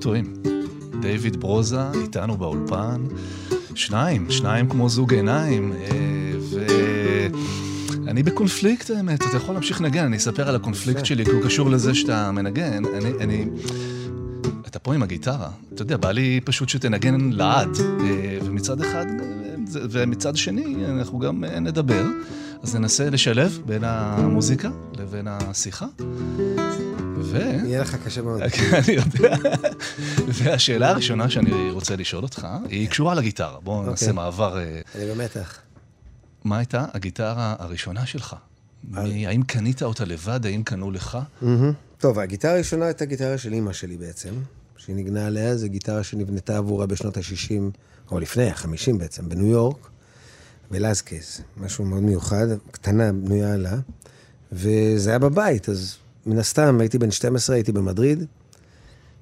טועים. דיוויד ברוזה איתנו באולפן, שניים, שניים כמו זוג עיניים, אה, ואני בקונפליקט האמת, אתה יכול להמשיך לנגן, אני אספר על הקונפליקט שלי, כי הוא קשור לזה שאתה מנגן, אני, אני... אתה פה עם הגיטרה, אתה יודע, בא לי פשוט שתנגן לעד, אה, ומצד אחד, ומצד שני, אנחנו גם נדבר, אז ננסה לשלב בין המוזיקה לבין השיחה. ו... יהיה לך קשה מאוד. אני יודע. והשאלה הראשונה שאני רוצה לשאול אותך, היא קשורה לגיטרה. בואו נעשה אוקיי. מעבר... אה, אני במתח. מה הייתה הגיטרה הראשונה שלך? האם קנית אותה לבד? האם קנו לך? טוב, הגיטרה הראשונה הייתה גיטרה של אימא שלי בעצם, שהיא נגנה עליה, זו גיטרה שנבנתה עבורה בשנות ה-60, או לפני ה-50 בעצם, בניו יורק, בלזקז, משהו מאוד מיוחד, קטנה, בנויה עלה, וזה היה בבית, אז מן הסתם, הייתי בן 12, הייתי במדריד,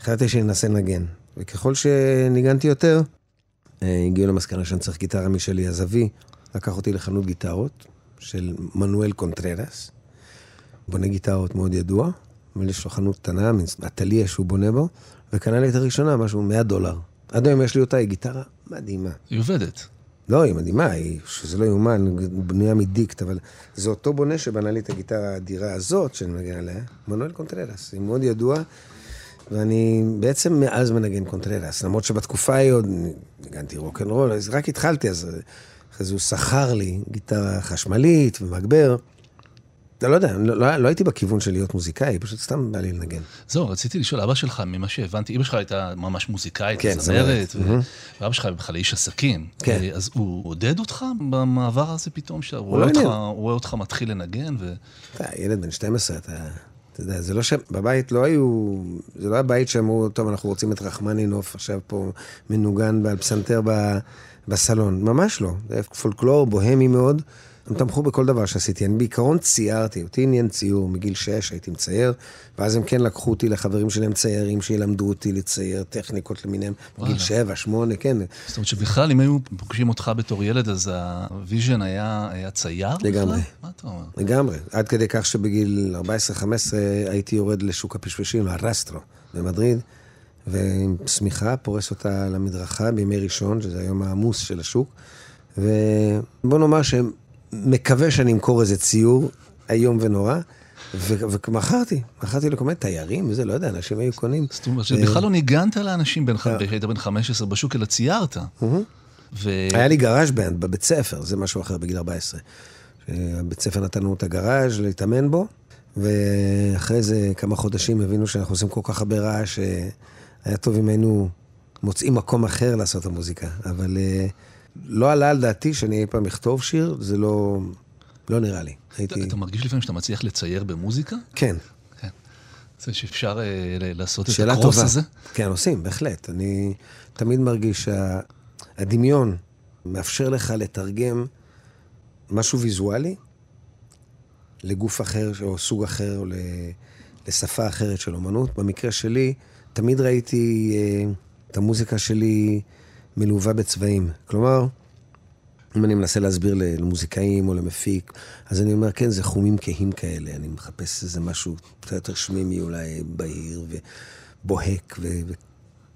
החלטתי שאני אנסה לנגן. וככל שניגנתי יותר, אה, הגיעו למסקנה שאני צריך גיטרה משלי, אז אבי לקח אותי לחנות גיטרות של מנואל קונטררס, בונה גיטרות מאוד ידוע, אבל יש לו חנות קטנה, אטליה שהוא בונה בו, וקנה לי את הראשונה, משהו 100 דולר. עד היום יש לי אותה, היא גיטרה מדהימה. היא עובדת. לא, היא מדהימה, היא, שזה לא יאומן, בנויה מדיקט, אבל זה אותו בונה שבנה לי את הגיטרה האדירה הזאת, שאני מנגן עליה, מנואל קונטררס. היא מאוד ידוע, ואני בעצם מאז מנגן קונטררס, למרות שבתקופה ההיא עוד ניגנתי רוקנרול, אז רק התחלתי, אז אחרי זה הוא שכר לי גיטרה חשמלית ומגבר. לא, לא יודע, לא, לא, לא הייתי בכיוון של להיות מוזיקאי, פשוט סתם בא לי לנגן. זהו, רציתי לשאול, אבא שלך, ממה שהבנתי, אמא שלך הייתה ממש מוזיקאית, כן, זמרת, ו... mm-hmm. ואבא שלך בכלל איש עסקים. כן. אה, אז הוא עודד אותך במעבר הזה פתאום, שהוא רואה, לא אותך, רואה אותך מתחיל לנגן? ו... אתה ילד בן 12, אתה... אתה יודע, זה לא ש... בבית לא היו... זה לא היה בית שאמרו, טוב, אנחנו רוצים את רחמנינוף עכשיו פה מנוגן על פסנתר ב... בסלון. ממש לא. זה פולקלור בוהמי מאוד. הם תמכו בכל דבר שעשיתי. אני בעיקרון ציירתי, אותי עניין ציור, מגיל 6 הייתי מצייר, ואז הם כן לקחו אותי לחברים שלהם ציירים שילמדו אותי לצייר טכניקות למיניהם, בגיל 7, 8, כן. זאת אומרת שבכלל, אם היו פוגשים אותך בתור ילד, אז ה vision היה, היה צייר? לגמרי. מה אתה אומר? לגמרי. עד כדי כך שבגיל 14-15 הייתי יורד לשוק הפשפשים, הרסטרו, במדריד. ועם שמיכה, פורס אותה על המדרכה בימי ראשון, שזה היום העמוס של השוק. ובוא נאמר שהם מקווה שאני אמכור איזה ציור איום ונורא. ומכרתי, מכרתי לכל מיני תיירים וזה, לא יודע, אנשים היו קונים. זאת אומרת שבכלל לא ניגנת לאנשים כשהיית בן 15 בשוק, אלא ציירת. היה לי גראז' בנד בבית ספר, זה משהו אחר בגיל 14. הבית ספר נתן לנו את הגראז' להתאמן בו, ואחרי זה כמה חודשים הבינו שאנחנו עושים כל כך הרבה רעש, שהיה טוב אם היינו מוצאים מקום אחר לעשות את המוזיקה. אבל... Uh, לא עלה על דעתי שאני אי פעם אכתוב שיר, זה לא, לא נראה לי. הייתי... אתה מרגיש לפעמים שאתה מצליח לצייר במוזיקה? כן. כן. זה שאפשר אה, לעשות את הקרוס טובה. הזה? כן, עושים, בהחלט. אני תמיד מרגיש שהדמיון מאפשר לך לתרגם משהו ויזואלי לגוף אחר או סוג אחר או לשפה אחרת של אומנות. במקרה שלי, תמיד ראיתי אה, את המוזיקה שלי מלווה בצבעים. כלומר, אם אני מנסה להסביר למוזיקאים או למפיק, אז אני אומר, כן, זה חומים כהים כאלה, אני מחפש איזה משהו קצת יותר שמימי אולי, בהיר ובוהק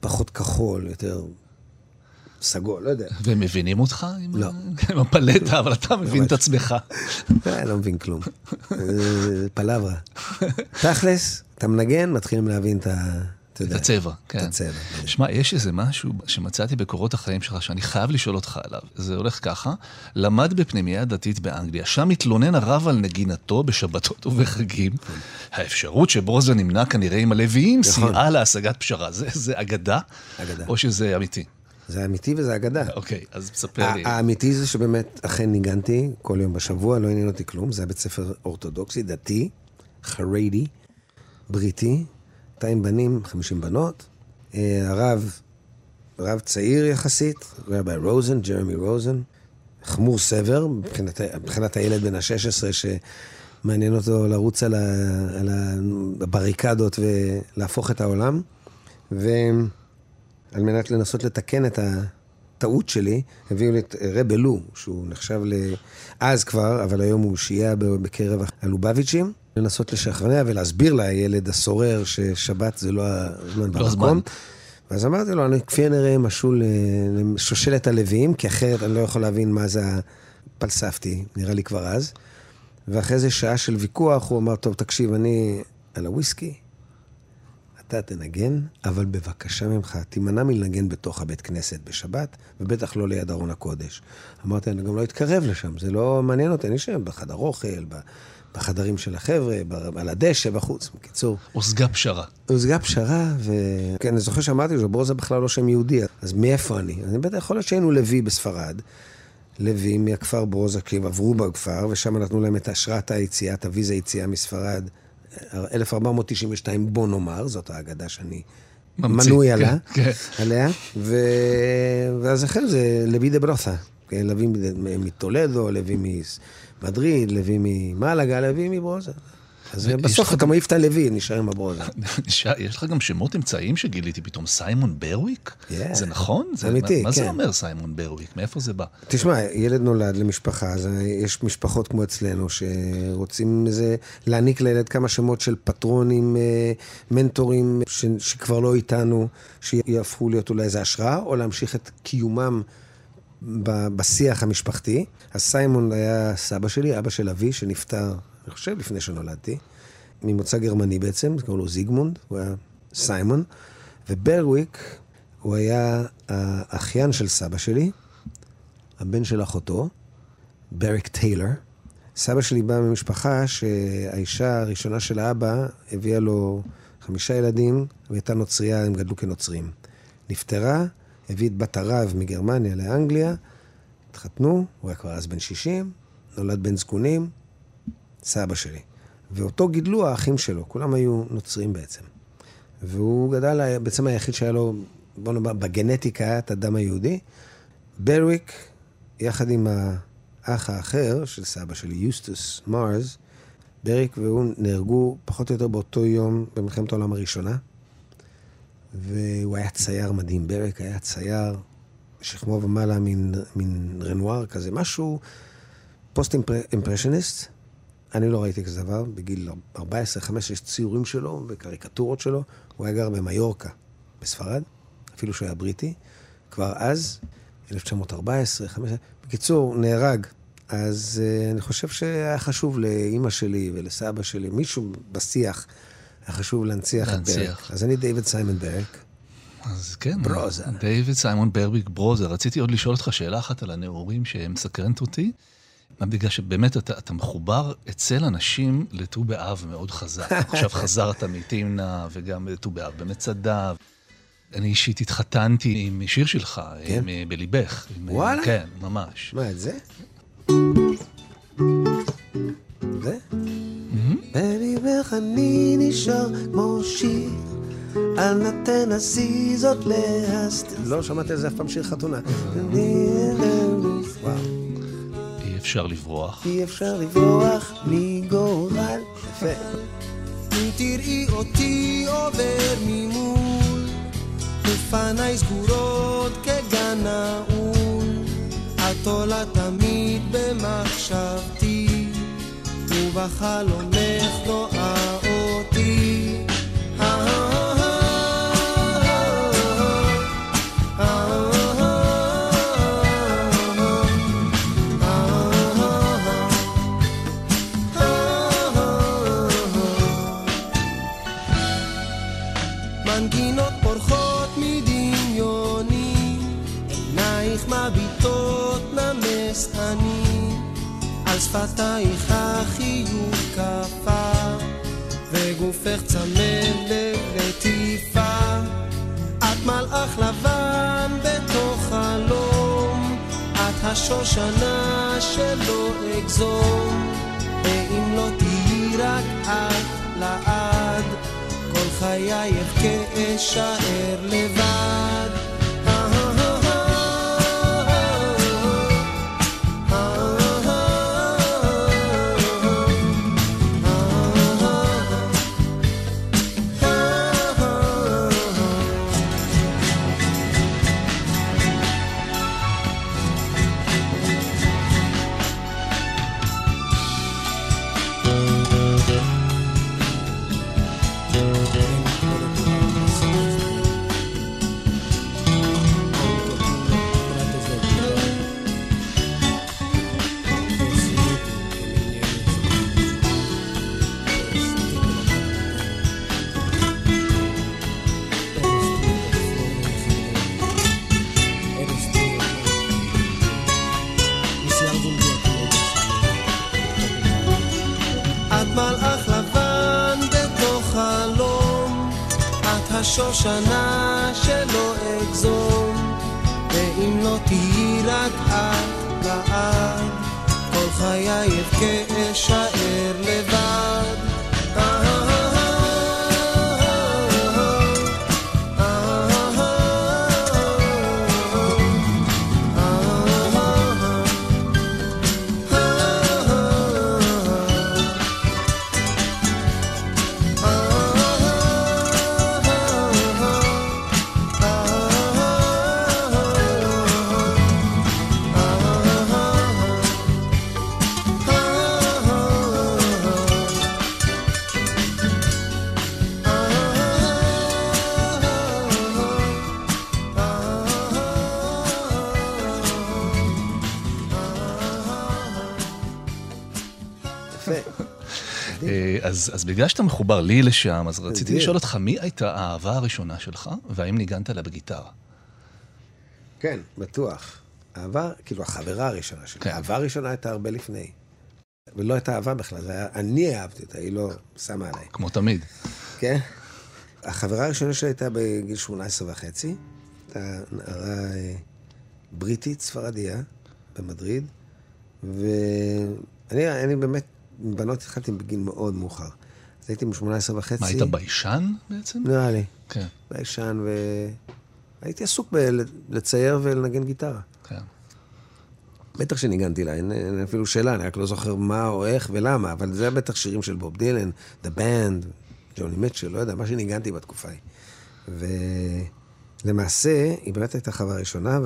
ופחות כחול, יותר סגול, לא יודע. והם מבינים אותך? לא. עם הפלטה, אבל אתה מבין את עצמך. אה, לא מבין כלום. פלברה. תכלס, אתה מנגן, מתחילים להבין את אתה יודע. את הצבע, כן. את הצבע. שמע, יש איזה משהו שמצאתי בקורות החיים שלך שאני חייב לשאול אותך עליו. זה הולך ככה, למד בפנימייה דתית באנגליה, שם מתלונן הרב על נגינתו בשבתות ובחגים. האפשרות שברוזה נמנע כנראה עם הלוויים נכון. סייעה להשגת פשרה. זה, זה אגדה? אגדה. או שזה אמיתי? זה אמיתי וזה אגדה. אוקיי, אז ספר לי. האמיתי זה שבאמת אכן ניגנתי כל יום בשבוע, לא עניין אותי כלום. זה היה בית ספר אורתודוקסי, דתי, חרדי, בריטי, 200 בנים, 50 בנות. אה, הרב, רב צעיר יחסית, רבי רוזן, ג'רמי רוזן, חמור סבר, מבחינת, מבחינת הילד בן ה-16 שמעניין אותו לרוץ על, ה, על הבריקדות ולהפוך את העולם. ועל מנת לנסות לתקן את הטעות שלי, הביאו לי את רב אלו, שהוא נחשב ל... אז כבר, אבל היום הוא שיעה בקרב הלובביצ'ים. לנסות לשכנע ולהסביר לילד הסורר ששבת זה לא הזמן לא הזמן. במקום. ואז אמרתי לו, אני כפי הנראה משול לשושלת הלוויים, כי אחרת אני לא יכול להבין מה זה הפלספתי, נראה לי כבר אז. ואחרי איזה שעה של ויכוח, הוא אמר, טוב, תקשיב, אני על הוויסקי, אתה תנגן, אבל בבקשה ממך, תימנע מלנגן בתוך הבית כנסת בשבת, ובטח לא ליד ארון הקודש. אמרתי, אני גם לא אתקרב לשם, זה לא מעניין אותי, אני אשב בחדר אוכל, ב- בחדרים של החבר'ה, על הדשא בחוץ. בקיצור, הושגה פשרה. הושגה פשרה, ו... כן, אני זוכר שאמרתי לו, ברוז זה בכלל לא שם יהודי, אז מאיפה אני? אני בטח יכול להיות שהיינו לוי בספרד. לוי מהכפר ברוזה, כי הם עברו בכפר, ושם נתנו להם את אשרת היציאה, את הוויזה יציאה מספרד. 1492, בוא נאמר, זאת האגדה שאני ממציא, מנוי כן, עליה, כן. עליה, ו... ואז אחרי זה לוי דה ברוסה, כן, לוי מטולדו, לוי ממדריד, לוי ממלגה, לוי מברוזה. אז בסוף אתה מעיף את הלוי, נשאר עם הברוזה. יש לך גם שמות אמצעיים שגיליתי פתאום, סיימון ברוויק? זה נכון? זה, אמיתי, מה, מה זה כן. אומר סיימון ברוויק? מאיפה זה בא? תשמע, ילד נולד למשפחה, אז יש משפחות כמו אצלנו שרוצים להעניק לילד כמה שמות של פטרונים, אה, מנטורים שכבר לא איתנו, שיהפכו להיות אולי איזה השראה, או להמשיך את קיומם בשיח המשפחתי. אז סיימון היה סבא שלי, אבא של אבי, שנפטר, אני חושב, לפני שנולדתי, ממוצא גרמני בעצם, קראו לו זיגמונד, הוא היה סיימון, וברוויק, הוא היה האחיין של סבא שלי, הבן של אחותו, בריק טיילר. סבא שלי בא ממשפחה שהאישה הראשונה של האבא הביאה לו חמישה ילדים, והייתה נוצרייה, הם גדלו כנוצרים. נפטרה, הביא את בת הרב מגרמניה לאנגליה, התחתנו, הוא היה כבר אז בן 60, נולד בן זקונים, סבא שלי. ואותו גידלו האחים שלו, כולם היו נוצרים בעצם. והוא גדל, בעצם היחיד שהיה לו, בוא נאמר, בגנטיקה את הדם היהודי. ברוויק, יחד עם האח האחר של סבא שלי, יוסטוס מרס, בריק והוא נהרגו פחות או יותר באותו יום במלחמת העולם הראשונה. והוא היה צייר מדהים. בריק היה צייר שכמו ומעלה מין, מין רנואר כזה, משהו פוסט אימפרשניסט. אני לא ראיתי כזה דבר, בגיל 14-15 יש ציורים שלו וקריקטורות שלו. הוא היה גר במיורקה, בספרד, אפילו שהוא היה בריטי. כבר אז, 1914, 15... בקיצור, נהרג. אז uh, אני חושב שהיה חשוב לאימא שלי ולסבא שלי, מישהו בשיח, חשוב להנציח את להנציח. ברק. אז אני דיוויד סיימון ברק. אז כן, ברוזה. דיוויד סיימון ברוויק ברוזה. רציתי עוד לשאול אותך שאלה אחת על הנעורים שמסקרנת אותי. בגלל שבאמת אתה, אתה מחובר אצל אנשים לט"ו באב מאוד חזק. עכשיו חזרת מתמנע וגם לט"ו באב במצדה. אני אישית התחתנתי עם שיר שלך, כן? עם, בליבך. עם, וואלה? כן, ממש. מה, את זה? זה? אני נשאר כמו שיר, אל נא תנסי זאת להסתיר. לא שמעתי על זה אף פעם שיר חתונה. אי אפשר לברוח. אי אפשר לברוח מגורל. יפה. אם תראי אותי עובר ממול, בפניי סגורות כגן נעול, את עולה תמיד במחשבתי, ובחלומך רואה אותי. מנגינות פורחות מדמיוני, עינייך מביטות נמס אני, על שפתייך וגופך צמא ללטיפה. את מלאך לבן בתוך חלום, את השושנה שלא אגזום, ואם לא תהיי רק את לעד, כל חיי אבכה אשאר לבד. את השושנה שלא אגזום, ואם לא תהיי רק את לעד, כל חיי אבכה אשאר לבד. אז, אז בגלל שאתה מחובר לי לשם, אז רציתי. לשאול אותך, מי הייתה האהבה הראשונה שלך, והאם ניגנת לה בגיטרה? כן, בטוח. אהבה, כאילו החברה הראשונה שלי. כן. האהבה הראשונה הייתה הרבה לפני. ולא הייתה אהבה בכלל, זה היה, אני אהבתי אותה, היא לא שמה עליי. כמו תמיד. כן? החברה הראשונה שלי הייתה בגיל 18 וחצי. הייתה נערה אה, בריטית, ספרדיה, במדריד. ואני אני באמת, עם בנות התחלתי בגיל מאוד מאוחר. אז הייתי ב-18 וחצי. מה, היית ביישן בעצם? נראה לי. כן, ביישן, והייתי עסוק בלצייר ולנגן גיטרה. כן. בטח שניגנתי לה, אין, אין אפילו שאלה, אני רק לא זוכר מה או איך ולמה, אבל זה היה בטח שירים של בוב דילן, The Band, ג'וני מיטשל, לא יודע, מה שניגנתי בתקופה ההיא. ולמעשה, היא באמת הייתה אהבה ראשונה,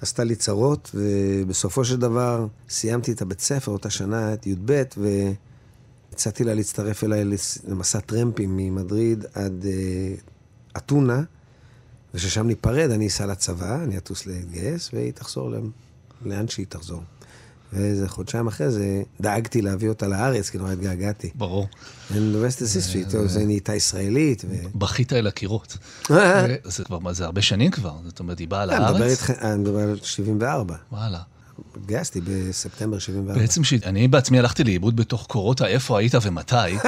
ועשתה לי צרות, ובסופו של דבר סיימתי את הבית ספר אותה שנה, את י"ב, והצעתי לה להצטרף אליי למסע טרמפים ממדריד עד אה, אתונה, וששם ניפרד, אני אסע לצבא, אני אטוס להתגייס, והיא תחזור לאן שהיא תחזור. ואיזה חודשיים אחרי זה, דאגתי להביא אותה לארץ, כי נורא התגעגעתי. ברור. Rest is history, טוב, זה נהייתה ישראלית. בכית אל הקירות. אה, זה כבר, זה הרבה שנים כבר, זאת אומרת, היא באה אני מדבר לארץ. אני מדבר על 74. וואלה. התגייסתי בספטמבר 74. בעצם שאני בעצמי הלכתי לאיבוד בתוך קורות האיפה היית ומתי.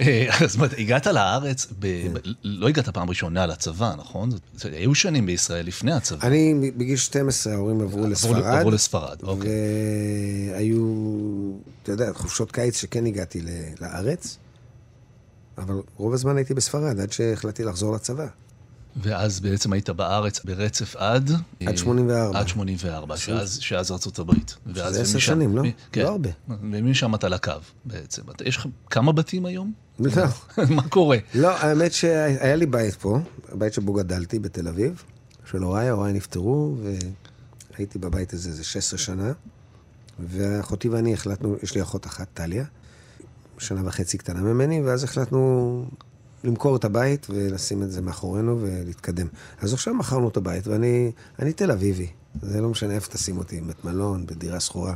אה, אז הגעת לארץ, ב- לא הגעת פעם ראשונה לצבא, נכון? היו שנים בישראל לפני הצבא. אני, בגיל 12 ההורים עברו לספרד. עברו לספרד, אוקיי. והיו, אתה יודע, חופשות קיץ שכן הגעתי לארץ, אבל רוב הזמן הייתי בספרד, עד שהחלטתי לחזור לצבא. ואז בעצם היית בארץ ברצף עד... עד אה, 84. עד 84, שאז, שאז ארצות הברית. ואז זה עשר שנים, לא? מ- כן. לא הרבה. ומשם אתה לקו בעצם. אתה- יש לך כמה בתים היום? לא. מה קורה? לא, האמת שהיה לי בית פה, הבית שבו גדלתי בתל אביב, של הוריי, הוריי נפטרו, והייתי בבית הזה איזה 16 שנה, ואחותי ואני החלטנו, יש לי אחות אחת, טליה, שנה וחצי קטנה ממני, ואז החלטנו למכור את הבית ולשים את זה מאחורינו ולהתקדם. אז עכשיו מכרנו את הבית, ואני אני תל אביבי, זה לא משנה איפה תשים אותי, בית מלון, בדירה שכורה.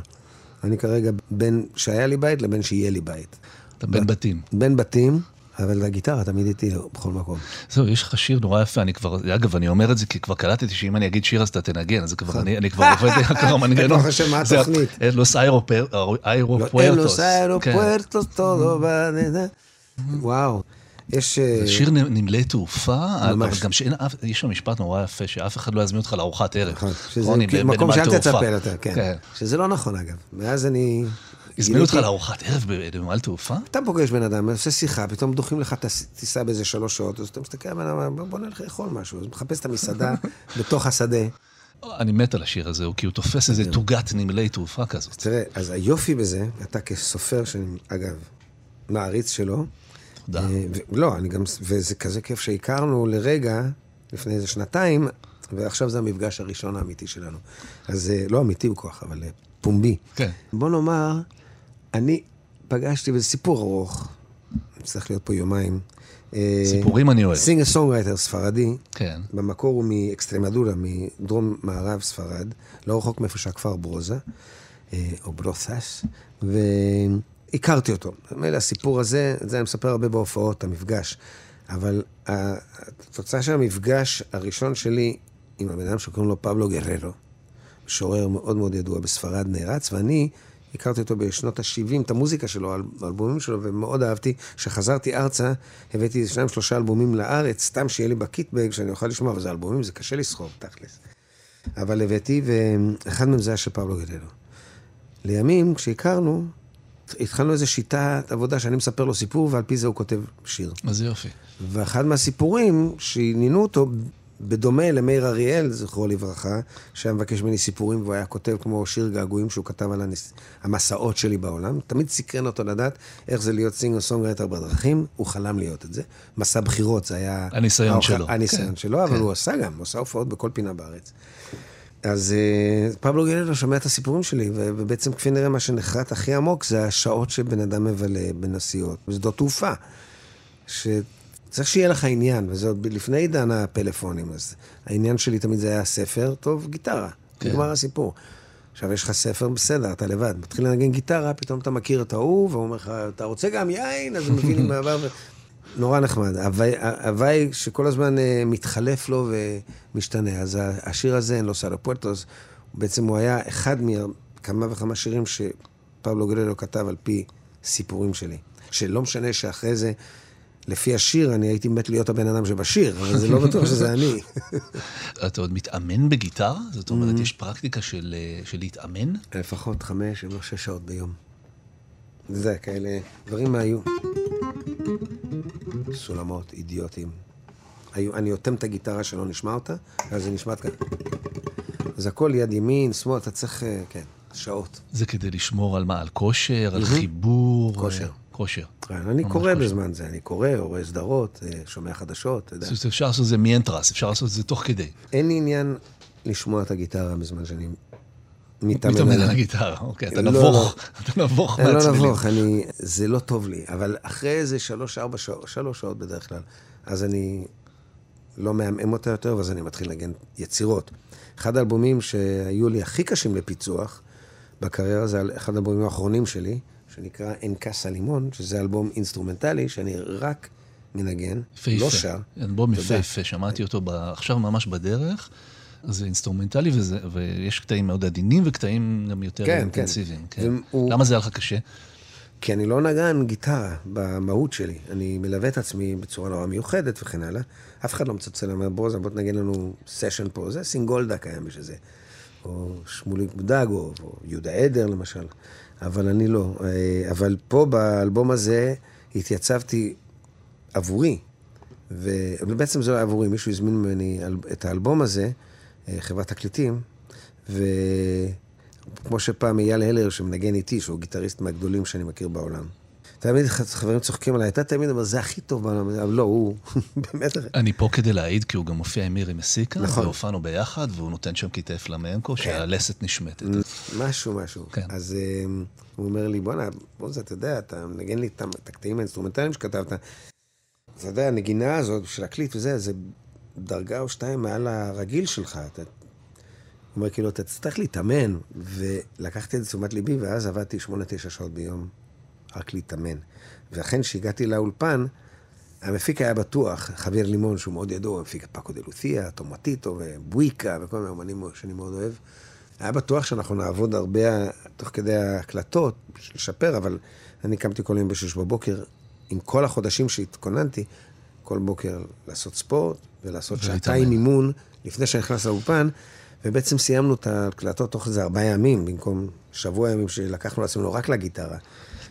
אני כרגע בין שהיה לי בית לבין שיהיה לי בית. אתה בן בתים. בין בתים, אבל הגיטרה תמיד איתי בכל מקום. זהו, יש לך שיר נורא יפה, אני כבר, אגב, אני אומר את זה כי כבר קלטתי שאם אני אגיד שיר אז אתה תנגן, אז כבר, אני אני כבר עובד כבר מנגנון. אתה חושב מה התוכנית? לוס איירופוארטוס. אין לוס איירופוארטוס, טודו בנדה. וואו. יש... אה, זה שיר נמלי תעופה, אבל ממש. גם שאין אף, יש שם משפט נורא יפה, שאף אחד לא יזמין אותך לארוחת ערב. נכון, שזה רוני, מקום שאל. תצפה יותר, כן. שזה לא נכון אגב. מאז אני... הזמינו אותך לארוחת ערב בנמל תעופה? אתה פוגש בן אדם, עושה שיחה, פתאום דוחים לך את הטיסה באיזה שלוש שעות, אז אתה מסתכל על בן אדם, בוא- בוא נלך לאכול משהו, אז מחפש את המסעדה בתוך השדה. אני מת על השיר הזה, כי הוא תופס איזה תוגת נמלי תעופה כזאת. תראה, אז היופי בזה, אתה כסופר, שאני, אגב, מעריץ שלו, תודה. אה, לא, אני גם, וזה כזה כיף שהכרנו לרגע, לפני איזה שנתיים, ועכשיו זה המפגש הראשון האמיתי שלנו. אז אה, לא אמיתי בכוח, אבל אה, פומבי. כן. בוא נאמר, אני פגשתי, וזה סיפור ארוך, צריך להיות פה יומיים. סיפורים אני אוהב. singer songwriter ספרדי, כן. במקור הוא מאקסטרמדורה, מדרום מערב ספרד, לא רחוק מאיפה שהכפר ברוזה, או ברות'ס, והכרתי אותו. מילא הסיפור הזה, את זה אני מספר הרבה בהופעות, המפגש. אבל התוצאה של המפגש הראשון שלי עם הבן אדם שקוראים לו פבלו גררו, משורר מאוד מאוד ידוע בספרד, נערץ, ואני הכרתי אותו בשנות ה-70, את המוזיקה שלו, האל- האלבומים שלו, ומאוד אהבתי. כשחזרתי ארצה, הבאתי שניים שלושה אלבומים לארץ, סתם שיהיה לי בקיטבג, שאני אוכל לשמוע, אבל זה אלבומים, זה קשה לסחוב, תכלס. אבל הבאתי, ואחד מהם זה היה של פבלו גררו. לימים, כשהכרנו, התחלנו איזו שיטת עבודה שאני מספר לו סיפור, ועל פי זה הוא כותב שיר. אז יופי. ואחד מהסיפורים שעניינו אותו, בדומה למאיר אריאל, זכרו לברכה, שהיה מבקש ממני סיפורים והוא היה כותב כמו שיר געגועים שהוא כתב על הנס... המסעות שלי בעולם. תמיד סקרן אותו לדעת איך זה להיות singer songwriter בדרכים, הוא חלם להיות את זה. מסע בחירות, זה היה... הניסיון האוכל- שלו. הניסיון כן, שלו, אבל כן. הוא עשה גם, הוא עשה הופעות בכל פינה בארץ. אז uh, פבלו גללו שומע את הסיפורים שלי, ובעצם כפי נראה מה שנחרט הכי עמוק זה השעות שבן אדם מבלה בנסיעות, בשדות תעופה. שצריך שיהיה לך עניין, וזה עוד לפני עידן הפלאפונים, אז העניין שלי תמיד זה היה ספר, טוב, גיטרה, כן. נגמר הסיפור. עכשיו יש לך ספר, בסדר, אתה לבד. מתחיל לנגן גיטרה, פתאום אתה מכיר את ההוא, והוא אומר לך, אתה רוצה גם יין? אז הוא מבין עם העבר. נורא נחמד. הוואי- שכל הזמן אה, מתחלף לו ומשתנה. אז השיר הזה, אין לו סאלו פוארטוס, בעצם הוא היה אחד מכמה וכמה שירים שפבלו גרלו כתב על פי סיפורים שלי. שלא משנה שאחרי זה, לפי השיר, אני הייתי מת להיות הבן אדם שבשיר, אבל זה לא בטוח שזה אני. אתה עוד מתאמן בגיטרה? זאת אומרת, Mm-hmm. יש פרקטיקה של אה, של להתאמן? לפחות חמש, אם לא שש שעות ביום. זה, כאלה דברים מה היו. סולמות, אידיוטים. אני אוטם את הגיטרה שלא נשמע אותה, אז זה נשמעת כאן. אז הכל יד ימין, שמאל, אתה צריך, אה, כן, שעות. זה כדי לשמור על מה? על כושר? על חיבור? כושר. אה, כושר. כן, אני קורא כושר. בזמן זה, אני קורא, רואה סדרות, אה, שומע חדשות, אתה יודע. אפשר לעשות את זה מיינטרס, אפשר לעשות את זה תוך כדי. אין לי עניין לשמוע את הגיטרה בזמן שאני מתאמן על. הגיטרה, אוקיי, אתה לא, נבוך, אתה נבוך אני לא. נבוך, זה לא טוב לי, אבל אחרי איזה שלוש, ארבע שעות, שלוש שעות בדרך כלל, אז אני לא מעמעם אותה יותר, ואז אני מתחיל לנגן יצירות. אחד האלבומים שהיו לי הכי קשים לפיצוח בקריירה, זה אחד האלבומים האחרונים שלי, שנקרא En Casa Limón, שזה אלבום אינסטרומנטלי, שאני רק מנגן. לא שר. אלבום. יפהפה, שמעתי אותו עכשיו ממש בדרך. זה אינסטרומנטלי וזה, ויש קטעים מאוד עדינים וקטעים גם יותר כן, כן. אינטנסיביים. כן. והוא- למה זה היה לך קשה? כי אני לא נגן גיטרה במהות שלי. אני מלווה את עצמי בצורה נורא מיוחדת וכן הלאה. אף אחד לא מצלצל, אומר, בוא, בוא תנגן לנו סשן פה. זה סינגולדה קיים בשביל זה. או שמוליק בודג, או, או יהודה עדר למשל. אבל אני לא. אה, אבל פה באלבום הזה התייצבתי עבורי. ו- אבל בעצם זה לא היה עבורי, מישהו הזמין ממני את האלבום הזה, חברת תקליטים, וכמו שפעם אייל הלר שמנגן איתי, שהוא גיטריסט מהגדולים שאני מכיר בעולם. תמיד חברים צוחקים עליי, אתה תמיד אומר, זה הכי טוב בעולם, אבל לא, הוא באמת... אני פה כדי להעיד, כי הוא גם מופיע עם מירי מסיקה, נכון. והופענו ביחד, והוא נותן שם קטעי פלמנקו, שהלסת נשמטת. משהו, משהו. כן. אז אה, הוא אומר לי, בואנה, בוא זה, אתה יודע, אתה מנגן לי את הקטעים האינסטרומנטליים שכתבת. אתה יודע, הנגינה הזאת להקליט וזה, זה דרגה או שתיים מעל הרגיל שלך. אתה... הוא אומר, כאילו, אתה תצטרך להתאמן. ולקחתי את זה לתשומת ליבי, ואז עבדתי שמונה, תשע שעות ביום רק להתאמן. ואכן, כשהגעתי לאולפן, המפיק היה בטוח, חביר לימון, שהוא מאוד ידוע, המפיק פאקו דה לוסיה, טומטיטו ובויקה וכל מיני אמנים שאני מאוד אוהב. היה בטוח שאנחנו נעבוד הרבה תוך כדי ההקלטות, לשפר, אבל אני קמתי כל יום בשש בבוקר, עם כל החודשים שהתכוננתי, כל בוקר לעשות ספורט ולעשות. שעתיים אימון לפני שאני נכנס לאולפן, ובעצם סיימנו את ההקלטות תוך איזה ארבעה ימים, במקום שבוע ימים שלקחנו לעצמנו רק לגיטרה.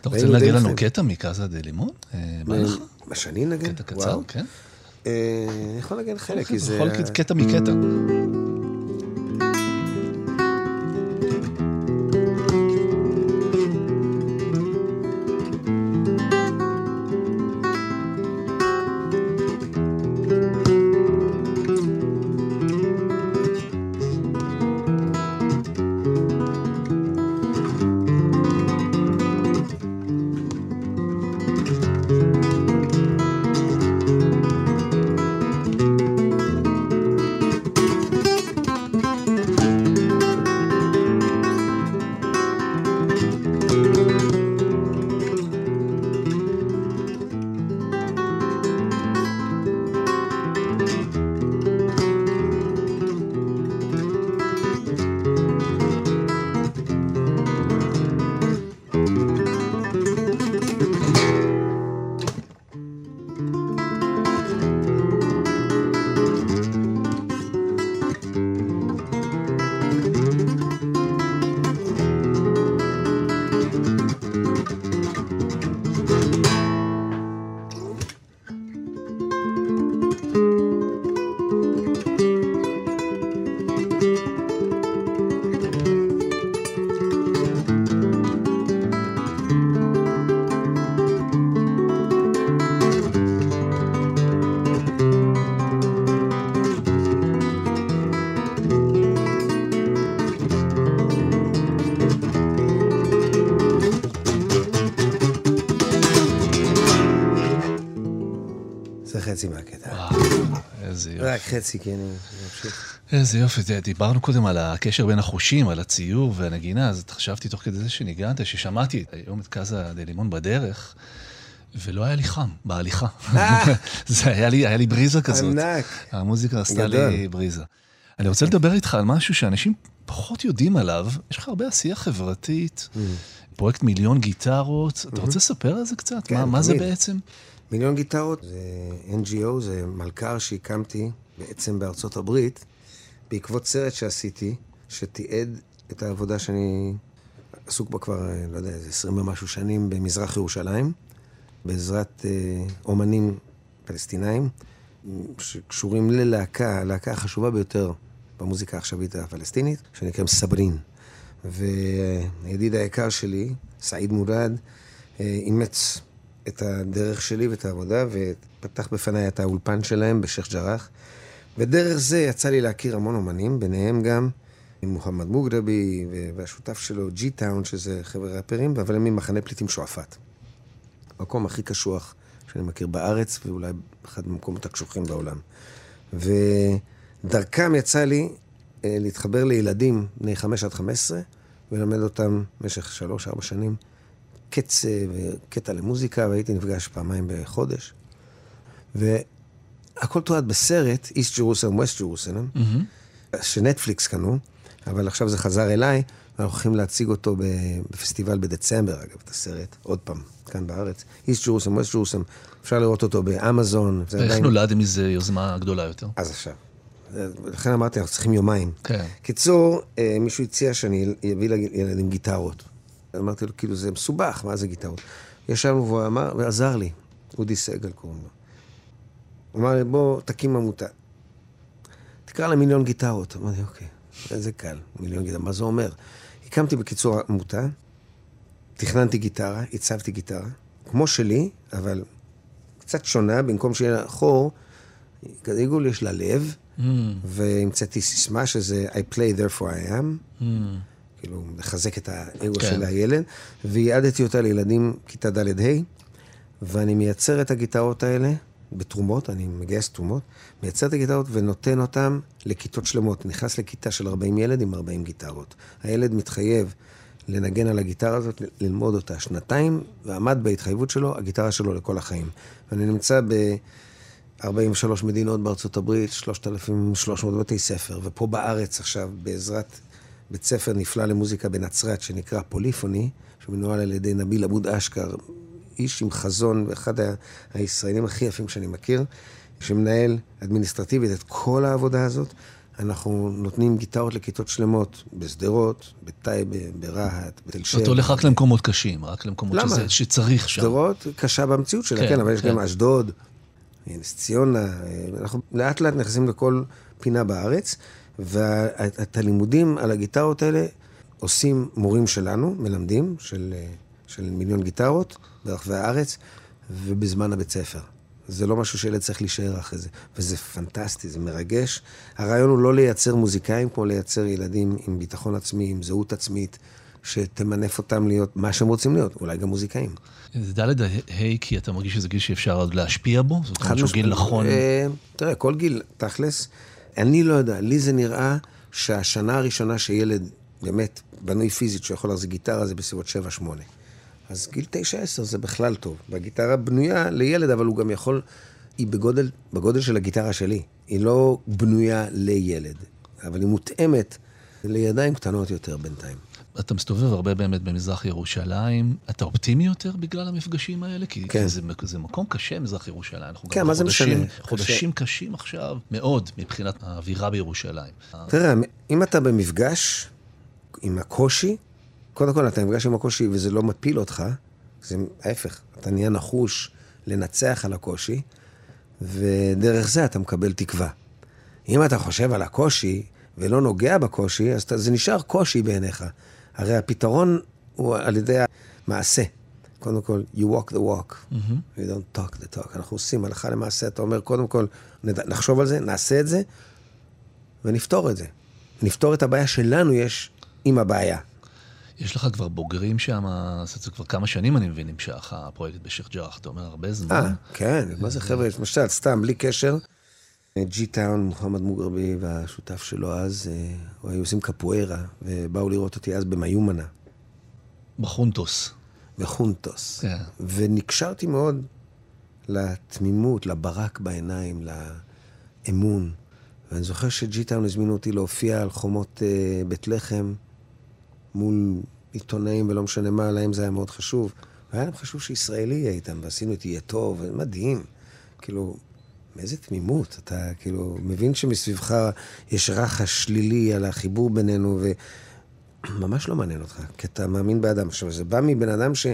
אתה רוצה להגיד לנו. קטע מקאזה דה לימון? אה, בא לך? מה שאני נגן? קטע קצר. כן? אה, אני יכול להגיד חלק, כי אתה זה... קטע מקטע. חצי מהקטע. וואו, איזה יופי. רק חצי, כי אני ממשיך. איזה יופי, דיברנו קודם על הקשר בין החושים, על הציור והנגינה, אז חשבתי תוך כדי זה שניגנת, ששמעתי היום את קאזה דה לימון בדרך, ולא היה לי חם בהליכה. זה היה לי, היה לי בריזה כזאת. ענק. המוזיקה עשתה גדול. לי בריזה. אני רוצה לדבר איתך על משהו שאנשים פחות יודעים עליו, יש לך הרבה עשייה חברתית, Mm. פרויקט מיליון גיטרות, אתה רוצה לספר על זה קצת? Mm-hmm. כן, מה- מה זה. בעצם? מיליון גיטרות זה NGO, זה מלכ"ר שהקמתי בעצם בארצות הברית, בעקבות סרט שעשיתי, שתיעד את העבודה שאני עסוק בה כבר, אה, לא יודע, איזה עשרים ומשהו שנים במזרח ירושלים, בעזרת אה, אומנים פלסטינאים, שקשורים ללהקה, הלהקה החשובה ביותר במוזיקה העכשווית הפלסטינית, שנקראים סברין. והידיד היקר שלי, סעיד מוראד, אה, אימץ את הדרך שלי ואת העבודה, ופתח בפניי את האולפן שלהם בשייח' ג'ראח. ודרך זה יצא לי להכיר המון אומנים, ביניהם גם מוחמד מוגרבי והשותף שלו, ג'י טאון, שזה חבר'ה ראפרים, אבל הם ממחנה פליטים שועפאט. המקום הכי קשוח שאני מכיר בארץ, ואולי אחד המקומות הקשוחים בעולם. ודרכם יצא לי אה, להתחבר לילדים בני 5 עד 15, וללמד אותם במשך 3-4 שנים קצב וקטע למוזיקה, והייתי נפגש פעמיים בחודש. והכל תועד בסרט, East Jerusalem, West Jerusalem, שנטפליקס קנו, אבל עכשיו זה חזר אליי, ואנחנו הולכים להציג אותו בפסטיבל בדצמבר, אגב, את הסרט, עוד פעם, כאן בארץ. East Jerusalem, West Jerusalem, אפשר לראות אותו באמזון. איך עדיין- נולד מזה יוזמה גדולה יותר? אז עכשיו. לכן אמרתי, אנחנו צריכים יומיים. כן. קיצור, אה, מישהו הציע שאני אביא לילדים גיטרות. אמרתי לו, כאילו, זה מסובך, מה זה גיטרות? ישבנו והוא אמר, ועזר לי, אודי סגל קוראים לו. הוא אמר לי, בוא, תקים עמותה. תקרא לה מיליון גיטרות. אמרתי, אוקיי, איזה קל, מיליון גיטרות, מה זה אומר? הקמתי בקיצור עמותה, תכננתי גיטרה, הצבתי גיטרה, כמו שלי, אבל קצת שונה, במקום שיהיה לה חור, כזה עיגול יש לה לב, והמצאתי סיסמה שזה I play therefore I am, כאילו, לחזק את האגו כן. של הילד, וייעדתי אותה לילדים כיתה ד'-ה', ואני מייצר את הגיטרות האלה בתרומות, אני מגייס תרומות, מייצר את הגיטרות ונותן אותן לכיתות שלמות. נכנס לכיתה של 40 ילד עם 40 גיטרות. הילד מתחייב לנגן על הגיטרה הזאת, ללמוד אותה שנתיים, ועמד בהתחייבות שלו, הגיטרה שלו לכל החיים. ואני נמצא ב-43 מדינות בארצות הברית, 3,300 בתי ספר, ופה בארץ עכשיו, בעזרת בית ספר נפלא למוזיקה בנצרת, שנקרא פוליפוני, שמנוהל על ידי נביל עבוד אשכר, איש עם חזון, ואחד הישראלים הכי יפים שאני מכיר, שמנהל אדמיניסטרטיבית את כל העבודה הזאת. אנחנו נותנים גיטרות לכיתות שלמות בשדרות, בטייבה, ברהט, בתל שבע. אתה הולך רק למקומות קשים, רק למקומות למה? שזה, שצריך שם. שדרות קשה במציאות שלה, כן, כן, אבל יש כן. גם אשדוד, נס ציונה, אה, אנחנו לאט לאט נכנסים לכל פינה בארץ, ואת הלימודים על הגיטרות האלה עושים מורים שלנו, מלמדים, של, של מיליון גיטרות ברחבי הארץ, ובזמן הבית ספר. זה לא משהו שילד צריך להישאר אחרי זה, וזה פנטסטי, זה מרגש. הרעיון הוא לא לייצר מוזיקאים, כמו לייצר ילדים עם ביטחון עצמי, עם זהות עצמית, שתמנף אותם להיות מה שהם רוצים להיות, אולי גם מוזיקאים. זה ד' ה' כי אתה מרגיש שזה גיל שאפשר עוד להשפיע בו? זאת אומרת שהוא גיל. נכון. אה, תראה, כל גיל, תכלס, אני לא יודע, לי זה נראה שהשנה הראשונה שילד באמת בנוי פיזית, שהוא יכול להחזיק גיטרה, זה בסביבות 7-8. אז גיל 9-10 זה בכלל טוב. והגיטרה בנויה לילד, אבל הוא גם יכול... היא בגודל, בגודל של הגיטרה שלי. היא לא בנויה לילד, אבל היא מותאמת לידיים קטנות יותר בינתיים. אתה מסתובב הרבה באמת במזרח ירושלים. אתה אופטימי יותר בגלל המפגשים האלה? כי כן. זה, זה מקום קשה, מזרח ירושלים. אנחנו כן, מה זה משנה? חודשים קשים עכשיו, מאוד, מבחינת האווירה בירושלים. תראה, אם אתה במפגש עם הקושי, קודם כל אתה נפגש עם הקושי וזה לא מפיל אותך, זה ההפך, אתה נהיה נחוש לנצח על הקושי, ודרך זה אתה מקבל תקווה. אם אתה חושב על הקושי ולא נוגע בקושי, אז אתה, זה נשאר קושי בעיניך. הרי הפתרון הוא על ידי המעשה. קודם כל, you walk the walk, you don't talk the talk. אנחנו עושים הלכה למעשה, אתה אומר, קודם כל. נחשוב על זה, נעשה את זה, ונפתור את זה. נפתור את הבעיה שלנו יש עם הבעיה. יש לך כבר בוגרים שם, זה כבר כמה שנים אני מבין, נמשך הפרויקט בשייח' ג'ראח. אתה אומר, הרבה זמן. אה, כן, מה זה חבר'ה, למשל, סתם, בלי קשר, ג'י טאון, מוחמד מוגרבי והשותף שלו אז, אה, היו עושים קפוארה, ובאו לראות אותי אז במיומנה, בחונטוס. בחונטוס. כן. ונקשרתי מאוד לתמימות, לברק בעיניים, לאמון. ואני זוכר שג'י טאון הזמינו אותי להופיע על חומות אה, בית לחם, מול עיתונאים ולא משנה מה, להם זה היה מאוד חשוב. והיה להם חשוב שישראלי יהיה איתם, ועשינו את יהיה טוב, מדהים. כאילו, מאיזה תמימות. אתה כאילו מבין שמסביבך יש רחש שלילי על החיבור בינינו, וממש לא מעניין אותך, כי אתה מאמין באדם. עכשיו, זה בא מבן אדם ש...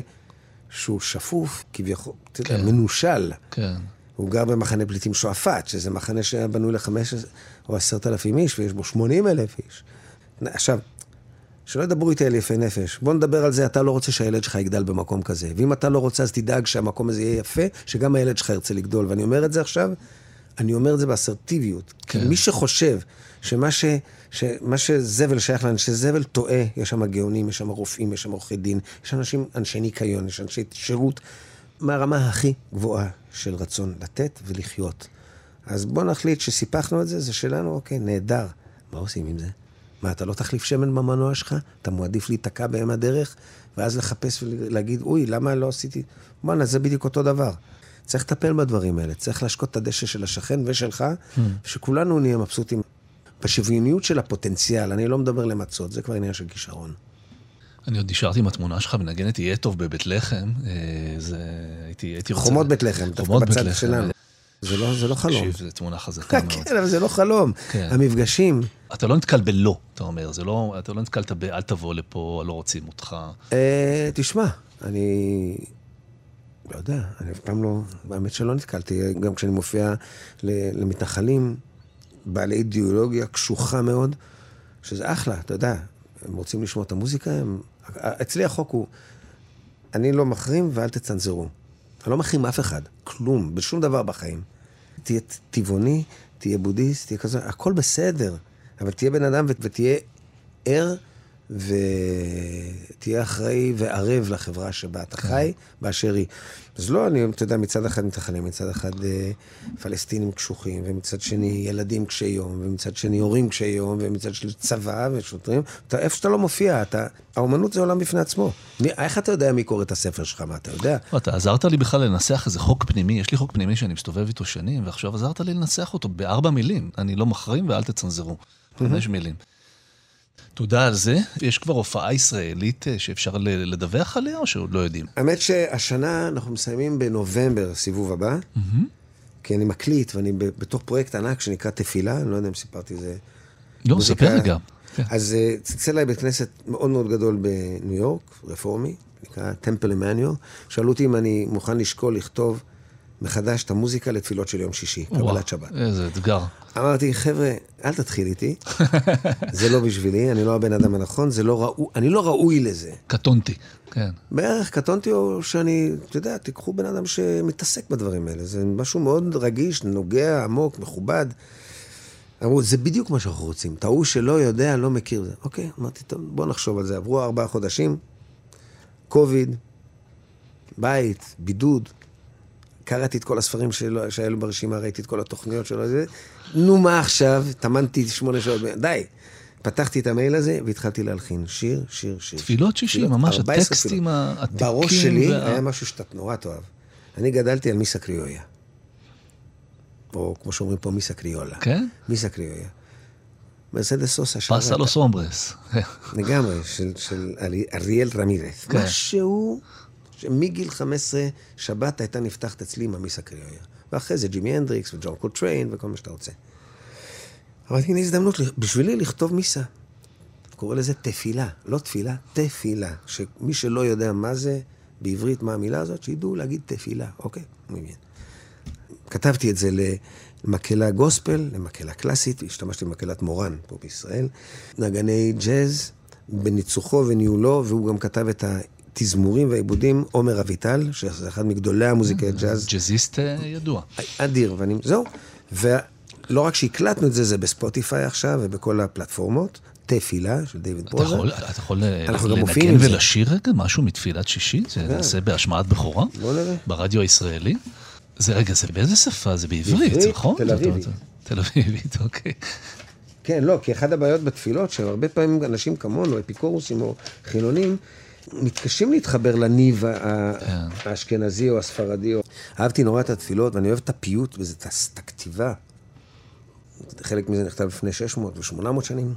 שהוא שפוף, כביכול, אתה יודע, כן. מנושל. כן. הוא גר במחנה פליטים שועפאט, שזה מחנה שהיה בנוי לחמש או עשרת אלפים איש, ויש בו שמונים אלף איש. עכשיו, שלא ידברו איתי על יפי נפש. בוא נדבר על זה, אתה לא רוצה שהילד שלך יגדל במקום כזה. ואם אתה לא רוצה, אז תדאג שהמקום הזה יהיה יפה, שגם הילד שלך ירצה לגדול. ואני אומר את זה עכשיו, אני אומר את זה באסרטיביות. כן. כי מי שחושב שמה ש... שמה שזבל שייך לאנשי זבל, טועה. יש שם גאונים, יש שם רופאים, יש שם עורכי דין, יש אנשים, אנשי ניקיון, יש אנשי שירות, מהרמה הכי גבוהה של רצון לתת ולחיות. אז בוא נחליט שסיפחנו את זה, זה שלנו, אוקיי, נהדר. מה עושים עם זה? מה, אתה לא תחליף שמן במנוע שלך? אתה מעדיף להיתקע באם הדרך, ואז לחפש ולהגיד, אוי, למה לא עשיתי... בואנה, זה בדיוק אותו דבר. צריך לטפל בדברים האלה, צריך להשקות את הדשא של השכן ושלך, שכולנו נהיה מבסוטים. בשוויוניות של הפוטנציאל, אני לא מדבר למצות, זה כבר עניין של כישרון. אני עוד נשארתי עם התמונה שלך מנגנת יהיה טוב בבית לחם. אה, זה... הייתי, הייתי רוצה... חומות בית לחם, דווקא בצד לחם. שלנו. זה לא, זה לא חלום. תקשיב, זו תמונה חזקה מאוד. כן, אבל זה לא חלום. כן. המפגשים, אתה לא נתקל בלא, אתה אומר, זה לא, אתה לא נתקלת ב אל תבוא לפה, לא רוצים אותך. אה, תשמע, אני לא יודע, אני אף פעם לא, האמת שלא נתקלתי, גם כשאני מופיע למתנחלים, בעלי אידיאולוגיה קשוחה מאוד, שזה אחלה, אתה יודע, הם רוצים לשמוע את המוזיקה, הם... אצלי החוק הוא, אני לא מחרים ואל תצנזרו. אני לא מחרים אף אחד, כלום, בשום דבר בחיים. תהיה טבעוני, תהיה בודהיסט, תהיה כזה, הכל בסדר, אבל תהיה בן אדם ותהיה ער ותהיה אחראי וערב לחברה שבה אתה חי, באשר היא. אז לא, אני, אתה יודע, מצד אחד מתנחלים, מצד אחד אה, פלסטינים קשוחים, ומצד שני ילדים קשי יום, ומצד שני הורים קשי יום, ומצד שני צבא ושוטרים. אתה, איפה שאתה לא מופיע, אתה, האומנות זה עולם בפני עצמו. מי, איך אתה יודע מי קורא את הספר שלך, מה אתה יודע? לא, אתה עזרת לי בכלל לנסח איזה חוק פנימי, יש לי חוק פנימי שאני מסתובב איתו שנים, ועכשיו עזרת לי לנסח אותו בארבע מילים. אני לא מחרים ואל תצנזרו. חמש מילים. תודה על זה. יש כבר הופעה ישראלית אה, שאפשר לדווח עליה, או שעוד לא יודעים? האמת שהשנה אנחנו מסיימים בנובמבר סיבוב הבא, כי אני מקליט ואני בתוך פרויקט ענק שנקרא תפילה, אני לא יודע אם סיפרתי את זה. לא, ספר רגע. כן. אז אה, צלצל אליי בית כנסת מאוד מאוד גדול בניו יורק, רפורמי, נקרא טמפל עמנואל. שאלו אותי אם אני מוכן לשקול לכתוב מחדש את המוזיקה לתפילות של יום שישי, קבלת שבת. איזה אתגר. אמרתי, חבר'ה, אל תתחיל איתי, זה לא בשבילי, אני לא הבן אדם הנכון, זה לא ראוי, אני לא ראוי לזה. קטונתי. כן. בערך קטונתי או שאני, אתה יודע, תיקחו בן אדם שמתעסק בדברים האלה. זה משהו מאוד רגיש, נוגע, עמוק, מכובד. אמרו, זה בדיוק מה שאנחנו רוצים. ההוא שלא יודע, לא מכיר זה. אוקיי, אמרתי, טוב, בוא נחשוב על זה. עברו ארבעה חודשים, קוביד, בית, בידוד. קראתי את כל הספרים שלו, שהיו לו ברשימה, ראיתי את כל התוכניות שלו. זה, נו, מה עכשיו? טמנתי שמונה שעות. די. פתחתי את המייל הזה והתחלתי להלחין שיר, שיר, שיר. תפילות שישי, ממש 14 הטקסטים. העתיקים. בראש שלי וה- היה משהו שאתה נורא תאהב. אני גדלתי על מיסה קריאויה. או כמו שאומרים פה, Misa Criolla. כן? Misa Criolla. מרסדס סוסה שרה. Paz a los hombres. לגמרי, של, של ארי- אריאל רמירס. כן. משהו שמגיל 15, שבת הייתה נפתחת אצלי עם ה Misa Criolla. ואחרי זה ג'ימי הנדריקס וג'ון קולטריין וכל מה שאתה רוצה. אמרתי, הנה הזדמנות בשבילי לכתוב מיסה. קורא לזה תפילה, לא תפילה, תפילה. שמי שלא יודע מה זה בעברית, מה המילה הזאת, שידעו להגיד תפילה, אוקיי? מעניין. כתבתי את זה למקהלה גוספל, למקהלה קלאסית, השתמשתי במקהלת מורן פה בישראל, נגני ג'אז בניצוחו וניהולו, והוא גם כתב את התזמורים והעיבודים, עומר אביטל, שזה אחד מגדולי המוזיקאי ג'אז, ג'אזיסט אה, ידוע. אדיר, ואני, זהו. ולא רק שהקלטנו את זה, זה בספוטיפיי עכשיו ובכל הפלטפורמות, תפילה של דיוויד. יכול, אתה יכול לנגן. ולשיר רגע משהו מתפילת שישי? זה נעשה בהשמעת בכורה? בוא נראה. ברדיו הישראלי? זה רגע, זה באיזה שפה? זה בעברית, נכון? תל אביבית. תל אביבית, אוקיי. כן, לא, כי אחת הבעיות בתפילות, שהרבה פעמים אנשים כמונו, אפיקורוסים או חילונים, מתקשים להתחבר לניב ה- האשכנזי או הספרדי. אהבתי נורא את התפילות, ואני אוהב את הפיוט וזה, את הכתיבה. חלק מזה נכתב לפני 600 ו-800 שנים.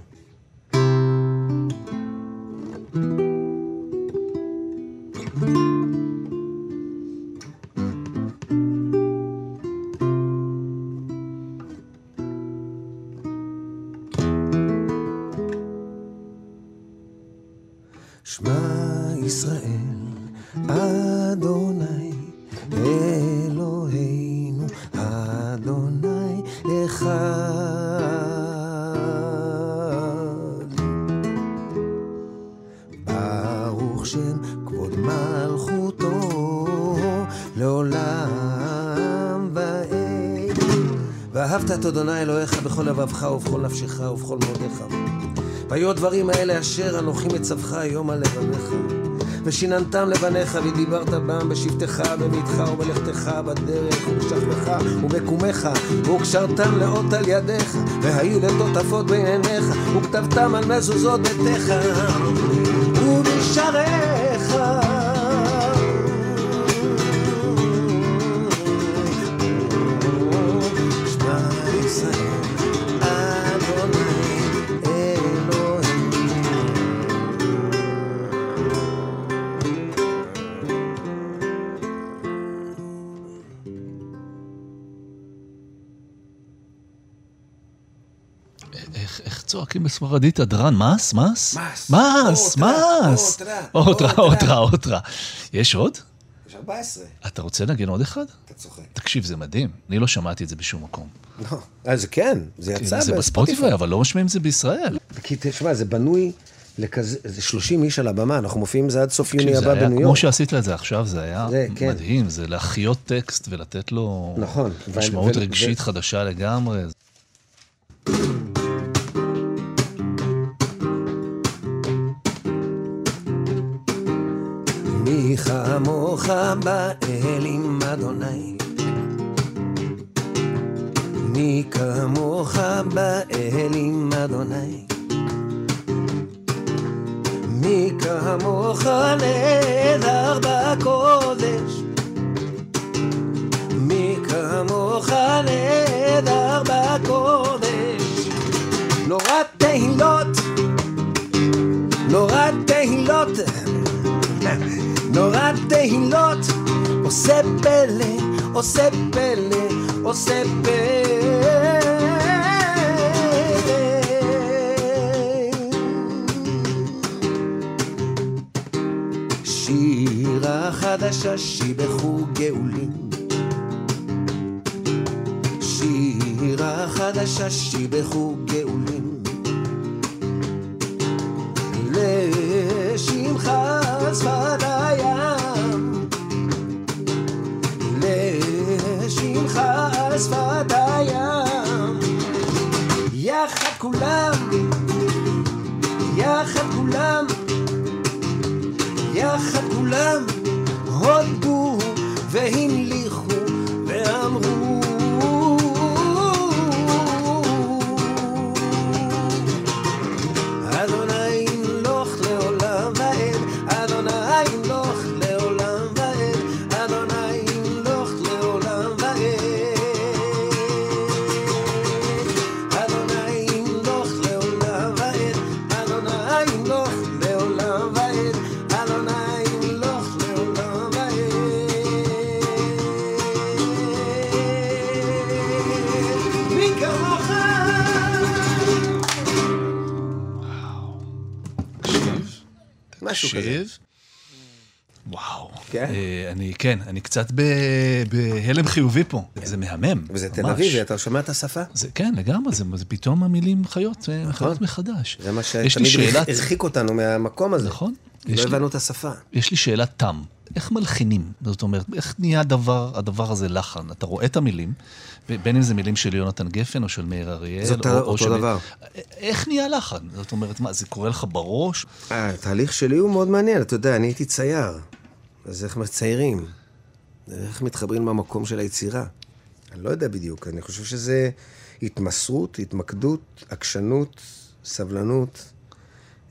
לבבך ובכל נפשך ובכל מאודיך. והיו הדברים האלה אשר אנוכי מצווך היום על לבביך. ושיננתם לבניך ודיברת בם בשבתך, בביתך ובלכתך, בדרך ובשכבך ובקומך, והוקשרתם לאות על ידיך, והיו לטוטפות בין עיניך, וכתבתם על מזוזות ביתך ובשעריך. איך- איך צועקים בספרדית הדרן? מס? מס? מס. מס, מס. אוטרה, אוטרה, אוטרה. יש עוד? יש 14. אתה רוצה לנגן עוד אחד? אתה צוחק. תקשיב, זה מדהים. אני לא שמעתי את זה בשום מקום. לא. אה, זה כן, זה יצא זה בספוטיפיי, אבל לא משמיעים את זה בישראל. כי תשמע, זה בנוי לכזה, זה 30 איש על הבמה, אנחנו מופיעים זה עד סוף יוני הבא בניו כמו יורק. שעשית את זה עכשיו, זה היה זה, כן. מדהים. זה להחיות טקסט ולתת לו נכון. משמעות ו- רגשית ו- חדשה לגמרי. באלים, אדוני? מי כמוך באלים, אדוני? מי כמוך נהדר בקודש? מי כמוך נהדר בקודש? נורא תהילות, נורא תהילות, נורא תהילות, עושה פלא, עושה פלא, עושה פלא. שירה חדשה שיבחו גאולים. שירה חדשה שיבחו גאולים. לשמך שפת הים Lahini. משהו כזה. וואו. כן? אה, אני, כן, אני קצת בהלם חיובי פה. זה מהמם. וזה תל. אביבי, אתה שומע את השפה? זה, כן, לגמרי, זה, זה פתאום המילים חיות, אה, נכון. חיות מחדש. זה מה שתמיד הרחיק אותנו מהמקום הזה. נכון. לא הבנו את השפה. יש לי שאלת תם. איך מלחינים? זאת אומרת, איך נהיה הדבר, הדבר הזה לחן? אתה רואה את המילים, בין אם זה מילים של יונתן גפן או של מאיר אריאל. זה אותו- או, או אותו של... דבר. איך נהיה לחן? זאת אומרת, מה, זה קורה לך בראש? אה, התהליך שלי הוא מאוד מעניין, אתה יודע, אני הייתי צייר. אז איך מציירים? איך מתחברים למקום של היצירה? אני לא יודע בדיוק, אני חושב שזה התמסרות, התמקדות, עקשנות, סבלנות.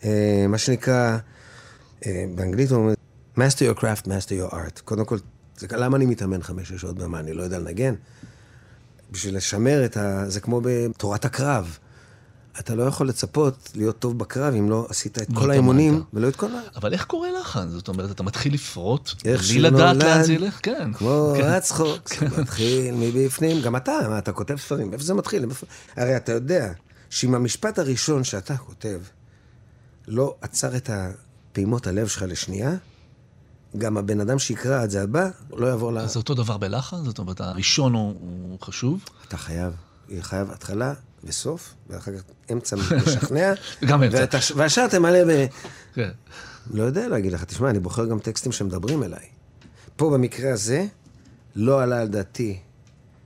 אה, מה שנקרא, אה, באנגלית אומרים, master your craft, master your art. קודם כל, זה, למה אני מתאמן חמש שעות במה? אני לא יודע לנגן? בשביל לשמר את ה... זה כמו בתורת הקרב. אתה לא יכול לצפות להיות טוב בקרב אם לא עשית את לא כל האימונים. ולא את כל ה... אבל איך קורה לחן? זאת אומרת, אתה מתחיל לפרוט, בלי לדעת לאן זה ילך? כן. כמו כן. הצחוק, זה מתחיל מבפנים. גם אתה, מה, אתה כותב ספרים, איפה זה מתחיל? הרי אתה יודע שאם המשפט הראשון שאתה כותב לא עצר את פעימות הלב שלך לשנייה, גם הבן אדם שיקרא את זה הבא, לא יעבור ל... אז זה אותו דבר בלחן? זאת אומרת, הראשון הוא, הוא חשוב? אתה חייב, חייב התחלה וסוף, ואחר כך אמצע משכנע. גם אמצע. ואתה- והשאר תמלא ב... כן. לא יודע להגיד לך, תשמע, אני בוחר גם טקסטים שמדברים אליי. פה במקרה הזה, לא עלה על דעתי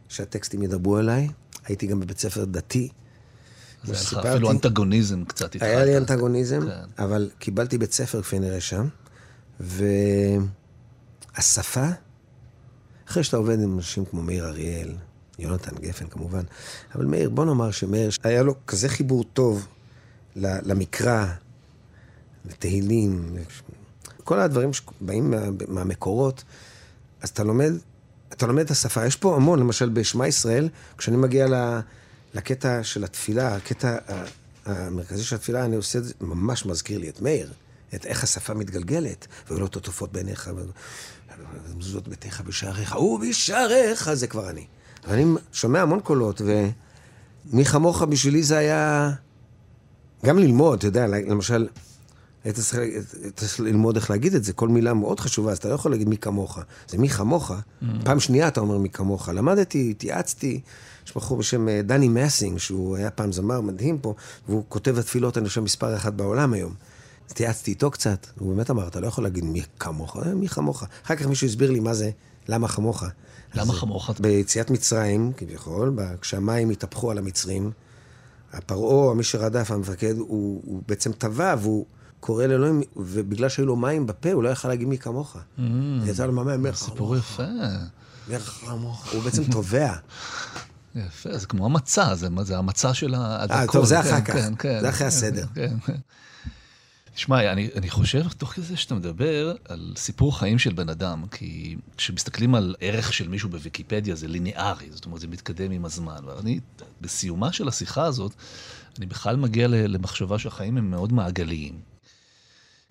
שהטקסטים ידברו אליי. הייתי גם בבית ספר דתי. זה היה לך אפילו אנטגוניזם קצת איתך. היה לי אנטגוניזם, כן. אבל קיבלתי בית ספר כפי נראה שם, והשפה, אחרי שאתה עובד עם אנשים כמו מאיר אריאל, יונתן גפן כמובן, אבל מאיר, בוא נאמר שמאיר, היה לו כזה חיבור טוב למקרא, לתהילים, כל הדברים שבאים מה, מהמקורות, אז אתה לומד, אתה לומד את השפה. יש פה המון, למשל בשמע ישראל, כשאני מגיע ל- לקטע של התפילה, הקטע המרכזי של התפילה, אני עושה את זה, ממש מזכיר לי את מאיר, את איך השפה מתגלגלת, ולא תוטפות בעיניך, ומזוזות ביתך בשעריך, ובשעריך, זה כבר אני. ואני שומע המון קולות, ומי כמוך בשבילי זה היה גם ללמוד, אתה יודע, למשל, היית צריך, צריך ללמוד איך להגיד את זה, כל מילה מאוד חשובה, אז אתה לא יכול להגיד מי כמוך. זה מי כמוך, פעם שנייה אתה אומר מי כמוך. למדתי, התייעצתי, יש בחור בשם אה, דני מסינג, שהוא היה פעם זמר מדהים פה, והוא כותב התפילות, אני חושב, מספר אחת בעולם היום. אז התייעצתי איתו קצת, הוא באמת אמר, אתה לא יכול להגיד מי כמוך, אה, מי כמוך. אחר כך מישהו הסביר לי מה זה, למה כמוך. למה אז, כמוך? ביציאת מצרים, כביכול, כשהמים התהפכו על המצרים, הפרעה, מי שרדף, המפקד, הוא, הוא בעצם טבע והוא קורא לאלוהים, ובגלל שהיו לו מים בפה, הוא לא יכל להגיד מי כמוך. יצא לו מהמים, מלך סיפור יפה. מלך כמוך. הוא בעצם תובע. יפה, זה כמו המצה, זה, זה המצה של הדקות. אה, טוב, זה כן, אחר כך. כן, כן, זה אחרי הסדר. תשמע, אני, אני חושב, תוך כזה שאתה מדבר, על סיפור חיים של בן אדם, כי כשמסתכלים על ערך של מישהו בוויקיפדיה, זה ליניארי, זאת אומרת, זה מתקדם עם הזמן. ואני, בסיומה של השיחה הזאת, אני בכלל מגיע למחשבה שהחיים הם מאוד מעגליים.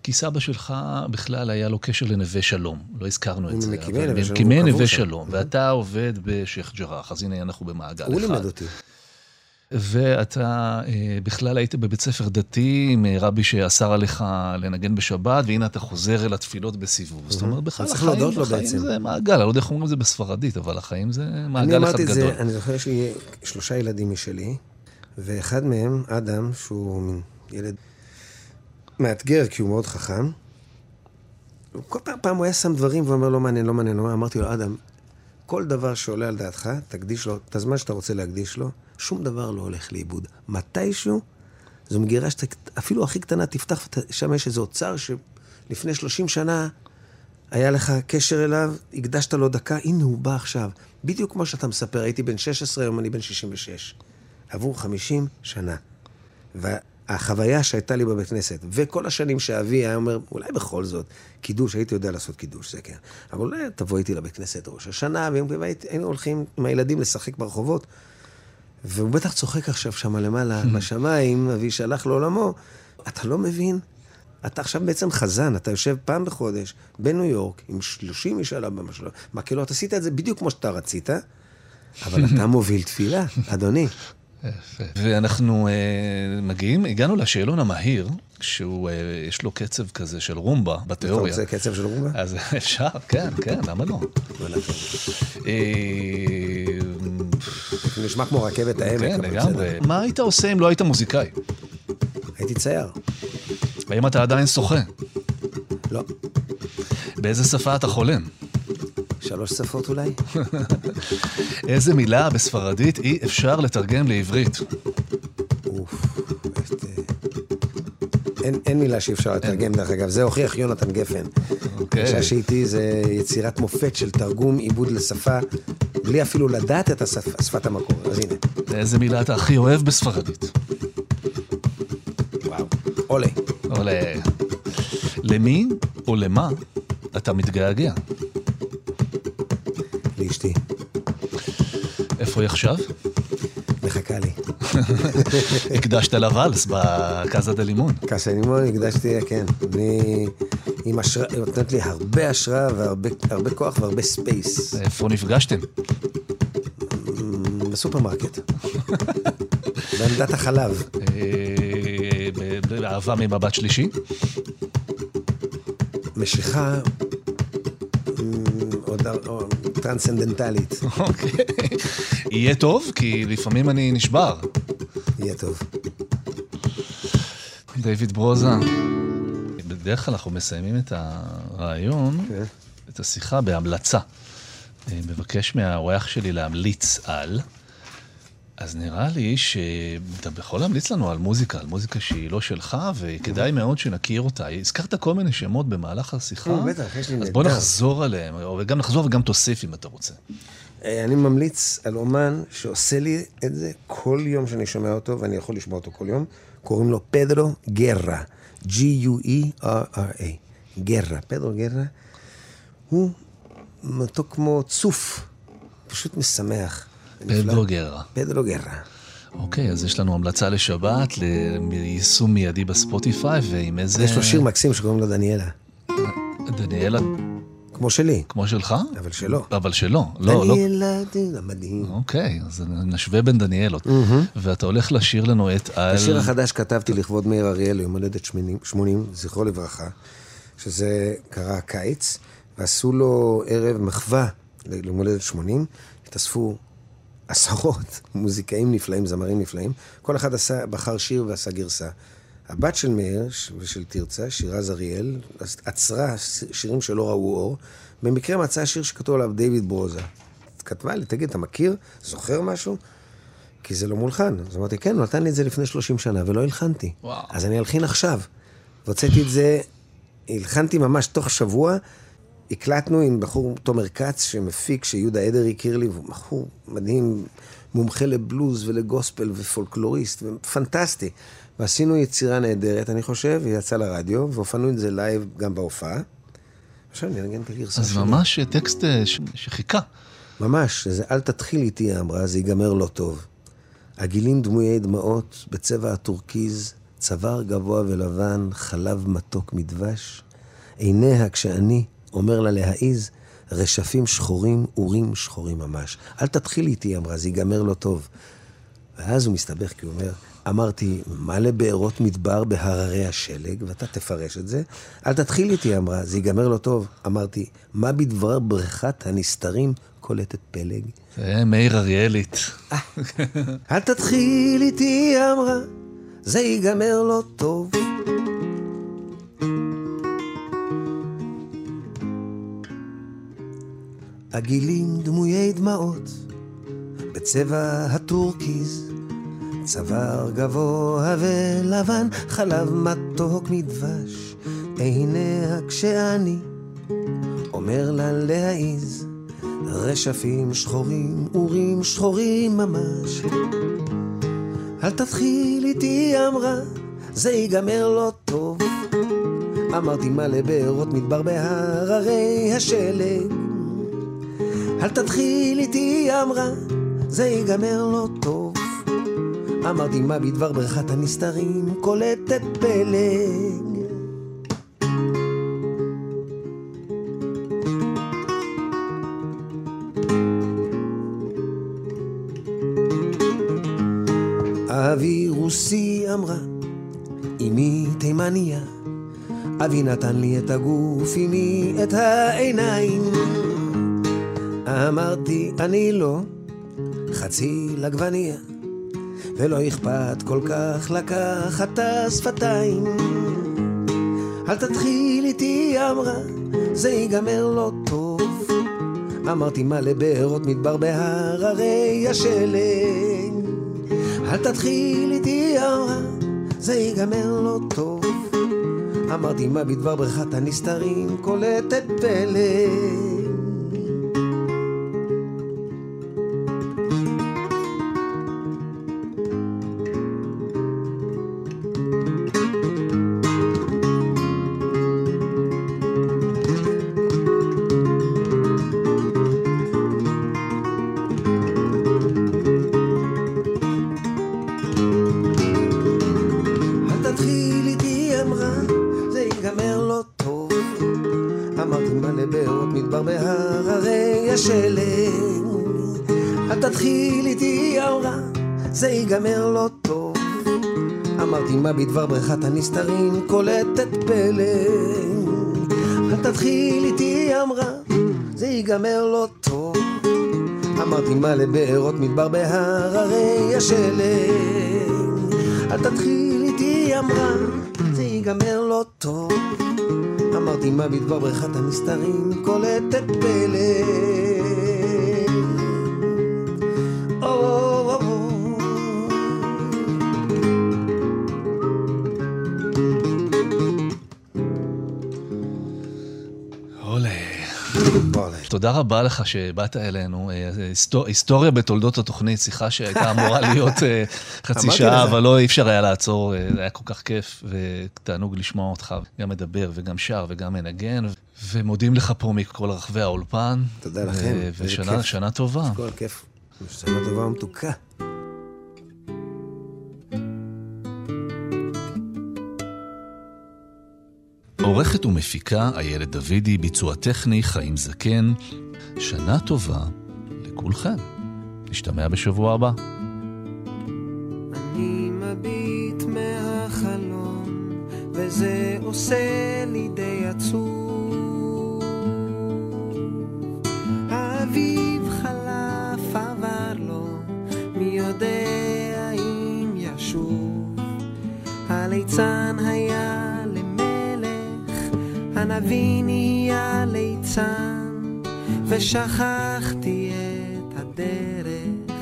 כי סבא שלך בכלל היה לו קשר לנווה שלום, לא הזכרנו את הוא זה. ממקימי נווה שלום, הוא ואתה עובד בשייח' ג'ראח, אז הנה אנחנו במעגל הוא אחד. לימד אותי. ואתה אה, בכלל היית בבית ספר דתי עם אה, רבי שאסר עליך לנגן בשבת, והנה אתה חוזר אל התפילות בסיבוב. זאת אומרת, בכלל החיים, החיים. זה מעגל, אני לא יודע איך אומרים את זה בספרדית, אבל החיים זה מעגל אחד גדול. זה, אני זוכר שיש לי שלושה ילדים משלי, ואחד מהם, אדם, שהוא ילד מאתגר, כי הוא מאוד חכם, כל פעם, פעם הוא היה שם דברים ואומר, לא מעניין, לא מעניין, לא מעניין. אמרתי לו, אדם, כל דבר שעולה על דעתך, תקדיש לו את הזמן שאתה רוצה להקדיש לו, שום דבר לא הולך לאיבוד. מתישהו, זו מגירה שאפילו הכי קטנה, תפתח, שם יש איזה אוצר שלפני 30 שנה היה לך קשר אליו, הקדשת לו דקה, הנה הוא בא עכשיו. בדיוק כמו שאתה מספר, הייתי בן 16, היום אני בן 66. עברו 50 שנה. והחוויה שהייתה לי בבית כנסת, וכל השנים שאבי היה אומר, אולי בכל זאת, קידוש, הייתי יודע לעשות קידוש, זה כן. אבל אולי תבוא איתי לבית כנסת ראש השנה, והיינו הולכים עם הילדים לשחק ברחובות. והוא בטח צוחק עכשיו שם למעלה, בשמיים, אבי שהלך לעולמו. אתה לא מבין? אתה עכשיו בעצם חזן, אתה יושב פעם בחודש בניו יורק עם 30 איש על הבמה שלו, מקהלות, עשית את זה בדיוק כמו שאתה רצית, אבל אתה מוביל תפילה, אדוני. יפה. ואנחנו אה, מגיעים, הגענו לשאלון המהיר, שהוא, אה, יש לו קצב כזה של רומבה אתה בתיאוריה. רוצה קצב של רומבה? אז אפשר, כן, כן, למה לא? אה, נשמע כמו רכבת העמק, כן, לגמרי. מה היית עושה אם לא היית מוזיקאי? הייתי צייר. האם אתה עדיין שוחה? לא. באיזה שפה אתה חולם? שלוש שפות אולי? איזה מילה בספרדית אי אפשר לתרגם לעברית? אוף. אה, אין, אין מילה שאי אפשר לתרגם, דרך אגב. זה הוכיח יונתן גפן. אוקיי. האישה שאיתי זה יצירת מופת של תרגום, עיבוד לשפה, בלי אפילו לדעת את השפ, שפת המקור. אז הנה, איזה מילה אתה הכי אוהב בספרדית? וואו. עולה. או ל... למי או למה אתה מתגעגע? לאשתי. איפה היא עכשיו? מחכה לי. הקדשת לה ואלס ב Casa de Limón. Casa Limón הקדשתי, כן. אני... עם השראה, היא נותנת לי הרבה השראה והרבה הרבה כוח והרבה space. איפה נפגשתם? בסופרמרקט. בעמדת החלב. אה, באהבה ממבט שלישי? משיכה טרנסצנדנטלית. אוקיי. יהיה טוב, כי לפעמים אני נשבר. יהיה טוב. דיוויד ברוזה. בדרך כלל אנחנו מסיימים את הריאיון, כן. את השיחה, בהמלצה. אני מבקש מהאורח שלי להמליץ על, אז נראה לי שאתה יכול להמליץ לנו על מוזיקה, על מוזיקה שהיא לא שלך, וכדאי מאוד שנכיר אותה. הזכרת כל מיני שמות במהלך השיחה, או, בטח, יש לי אז בוא נהדר. נחזור עליהם, וגם נחזור וגם תוסיף אם אתה רוצה. אה, אני ממליץ על אומן שעושה לי את זה כל יום שאני שומע אותו, ואני יכול לשמוע אותו כל יום, קוראים לו פדרו גרה, G-U-E-R-R-A, גרה, פדרו גרה, הוא מתוק כמו צוף, פשוט משמח. פדרו גרה. פדרו גרה. אוקיי, אז יש לנו המלצה לשבת, ליישום מיידי בספוטיפיי, ועם איזה... יש לו שיר מקסים שקוראים לו דניאלה, דניאלה, כמו שלי, כמו שלך? אבל שלו. אבל שלא, לא, לא. דניאלה, מדהים. אוקיי, אז נשווה בין דניאלות. ואתה הולך לשיר לנו את על... השיר החדש כתבתי לכבוד מאיר אריאל, יום הולדת 80, 80, זכרו לברכה, שזה קרה הקיץ, ועשו לו ערב מחווה ליום הולדת 80, התאספו עשרות מוזיקאים נפלאים, זמרים נפלאים, כל אחד עשה, בחר שיר ועשה גרסה. הבת של מאיר ושל תרצה, שירז אריאל, עצרה שירים שלא ראו אור, במקרה מצאה שיר שכתוב עליו דיוויד ברוזה. כתבה לי, תגיד, אתה מכיר? זוכר משהו? כי זה לא מולחן. אז אמרתי, כן, הוא נתן לי את זה לפני 30 שנה, ולא הלחנתי. וואו. אז אני אלחין עכשיו. והוצאתי את זה, הלחנתי ממש תוך שבוע, הקלטנו עם בחור, תומר כץ, שמפיק, שיהודה עדר הכיר לי, והוא בחור מדהים, מומחה לבלוז ולגוספל ופולקלוריסט, פנטסטי. ועשינו יצירה נהדרת, אני חושב, היא יצאה לרדיו, והופענו את זה live גם בהופעה. עכשיו אני אנגן את הגרסה אז ממש טקסט אה, ש- שחיכה. ממש, זה אל תתחיל איתי, היא אמרה, זה ייגמר לא טוב. עגילים דמויי דמעות, בצבע הטורקיז, צוואר גבוה ולבן, חלב מתוק מדבש. עיניה כשאני אומר לה להעיז, רשפים שחורים, אורים שחורים ממש. אל תתחיל איתי, היא אמרה, זה ייגמר לא טוב. ואז הוא מסתבך, כי הוא אומר, אמרתי, מה לבארות מדבר בהררי השלג, ואתה תפרש את זה. אל תתחיל איתי, היא אמרה, זה ייגמר לא טוב. אמרתי, מה בדבר בריכת הנסתרים קולטת פלג? זה מאיר אריאלית. אל תתחיל איתי, היא אמרה, זה ייגמר לא טוב. עגילים דמויי דמעות, בצבע הטורקיז, צוואר גבוה ולבן, חלב מתוק מדבש, עיניה כשאני אומר לה להעיז, רשפים שחורים, אורים שחורים ממש. אל תתחיל איתי, היא אמרה, זה ייגמר לא טוב. אמרתי מה לבארות מדבר בהררי השלג. אל תתחיל איתי, היא אמרה, זה ייגמר לא טוב. אמרתי מה בדבר בריכת הנסתרים קולטת פלג. אבי רוסי אמרה, אמי תימניה, אבי נתן לי את הגוף, אמי את העיניים. אמרתי, אני לא חצי לגווניה, ולא אכפת כל כך לקחת את השפתיים. אל תתחיל איתי, אמרה, זה ייגמר לא טוב. אמרתי, מה לבארות מדבר בהררי השלג. אל תתחיל איתי, אמרה, זה ייגמר לא טוב. אמרתי, מה בדבר בריכת הנסתרים קולטת פלג. זה ייגמר לא טוב. אמרתי מה בדבר בריכת הנסתרים קולטת פלג. אל תתחיל איתי, היא אמרה, זה ייגמר לא טוב. אמרתי מה לבארות מדבר בהררי השלג. אל תתחיל איתי, היא אמרה, זה ייגמר לא טוב. אמרתי מה בדבר בריכת הנסתרים קולטת פלג. תודה רבה לך שבאת אלינו. אה, היסטור- היסטוריה בתולדות התוכנית, שיחה שהייתה אמורה להיות אה, חצי שעה. אבל לא, אי אפשר היה לעצור, אה, זה היה כל כך כיף, ותענוג לשמוע אותך, גם מדבר וגם שר וגם מנגן, ומודים לך פה מכל רחבי האולפן. תודה לכם, ושנה טובה. כל כיף. שנה טובה ומתוקה. עורכת ומפיקה איילת דוידי, ביצוע טכני חיים זקן. שנה טובה לכולכם. נשתמע בשבוע הבא. אני מביט מהחלון, וזה עושה לי די עצוב. האביב חלף עבר לו, מי יודע אם ישוב. הליצן היה הנביא נהיה ליצן, ושכחתי את הדרך,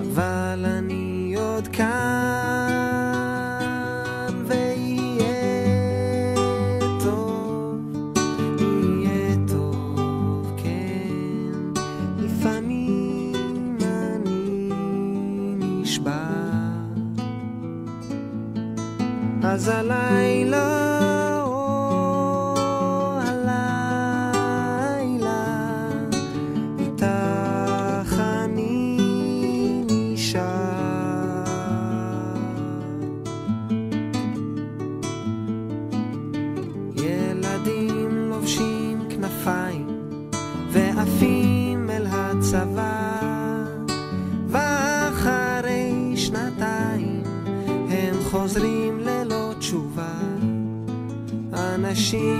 אבל אני עוד כאן, ויהיה טוב, יהיה טוב, כן. לפעמים אני נשבע, אז עליי אנשים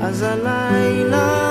אז הלילה,